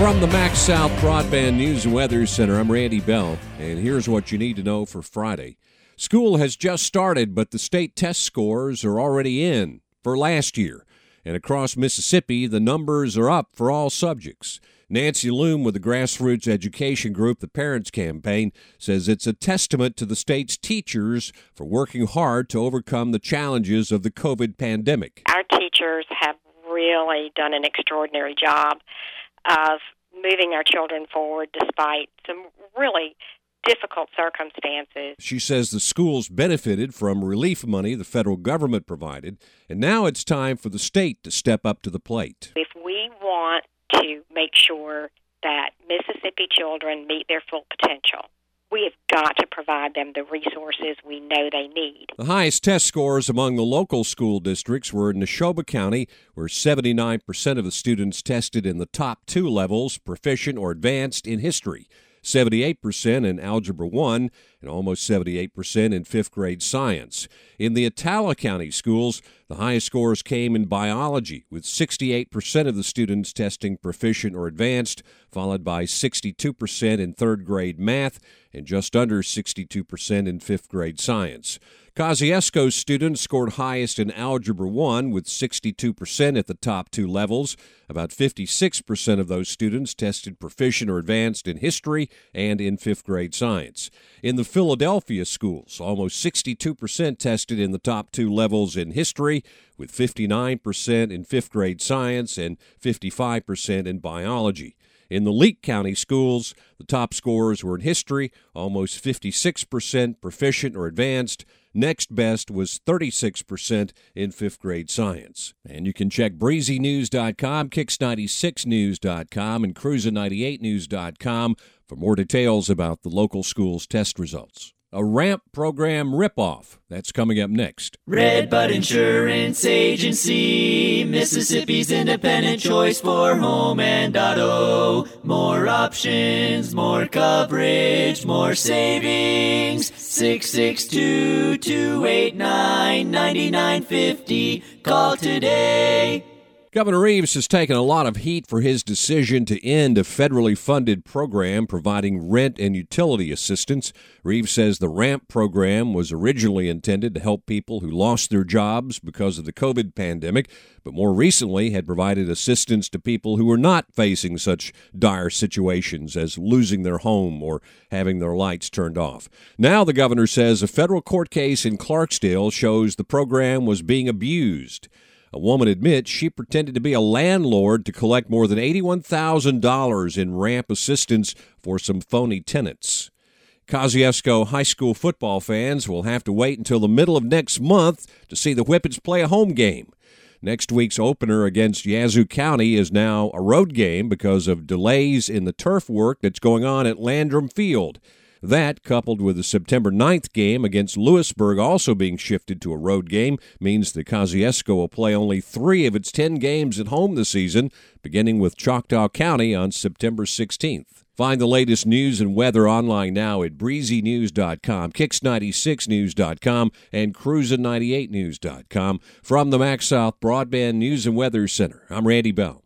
From the MaxxSouth Broadband News and Weather Center, I'm Randy Bell, and here's what you need to know for Friday. School has just started, but the state test scores are already in for last year. And across Mississippi, the numbers are up for all subjects. Nancy Loome with the Grassroots Education Group, the Parents Campaign, says it's a testament to the state's teachers for working hard to overcome the challenges of the COVID pandemic. Our teachers have really done an extraordinary job of moving our children forward despite some really difficult circumstances. She says the schools benefited from relief money the federal government provided, and now it's time for the state to step up to the plate. If we want to make sure that Mississippi children meet their full potential, we have got to provide them the resources we know they need. The highest test scores among the local school districts were in Neshoba County, where 79% of the students tested in the top two levels, proficient or advanced, in history. 78% in Algebra 1, and almost 78% in fifth grade science. In the Attala County schools, the highest scores came in biology, with 68% of the students testing proficient or advanced, followed by 62% in third grade math and just under 62% in fifth grade science. Kosciusko's students scored highest in Algebra 1 with 62% at the top two levels. About 56% of those students tested proficient or advanced in history and in fifth grade science. In the Philadelphia schools, almost 62% tested in the top two levels in history, with 59% in fifth grade science and 55% in biology. In the Leake County schools, the top scores were in history, almost 56% proficient or advanced. Next best was 36% in fifth grade science. And you can check breezynews.com, kicks96news.com, and cruisin98news.com for more details about the local schools' test results a ramp program ripoff. That's coming up next. Redbud Insurance Agency, Mississippi's independent choice for home and auto. More options, more coverage, more savings. 662 289 9950. Call today. Governor Reeves has taken a lot of heat for his decision to end a federally funded program providing rent and utility assistance. Reeves says the RAMP program was originally intended to help people who lost their jobs because of the COVID pandemic, but more recently had provided assistance to people who were not facing such dire situations as losing their home or having their lights turned off. Now, the governor says a federal court case in Clarksdale shows the program was being abused. A woman admits she pretended to be a landlord to collect more than $81,000 in ramp assistance for some phony tenants. Kosciusko High School football fans will have to wait until the middle of next month to see the Whippets play a home game. Next week's opener against Yazoo County is now a road game because of delays in the turf work that's going on at Landrum Field. That, coupled with the September 9th game against Lewisburg also being shifted to a road game, means the Kosciusko will play only three of its 10 games at home this season, beginning with Choctaw County on September 16th. Find the latest news and weather online now at breezynews.com, kicks96news.com, and cruisin98news.com. From the MaxxSouth Broadband News and Weather Center, I'm Randy Bell.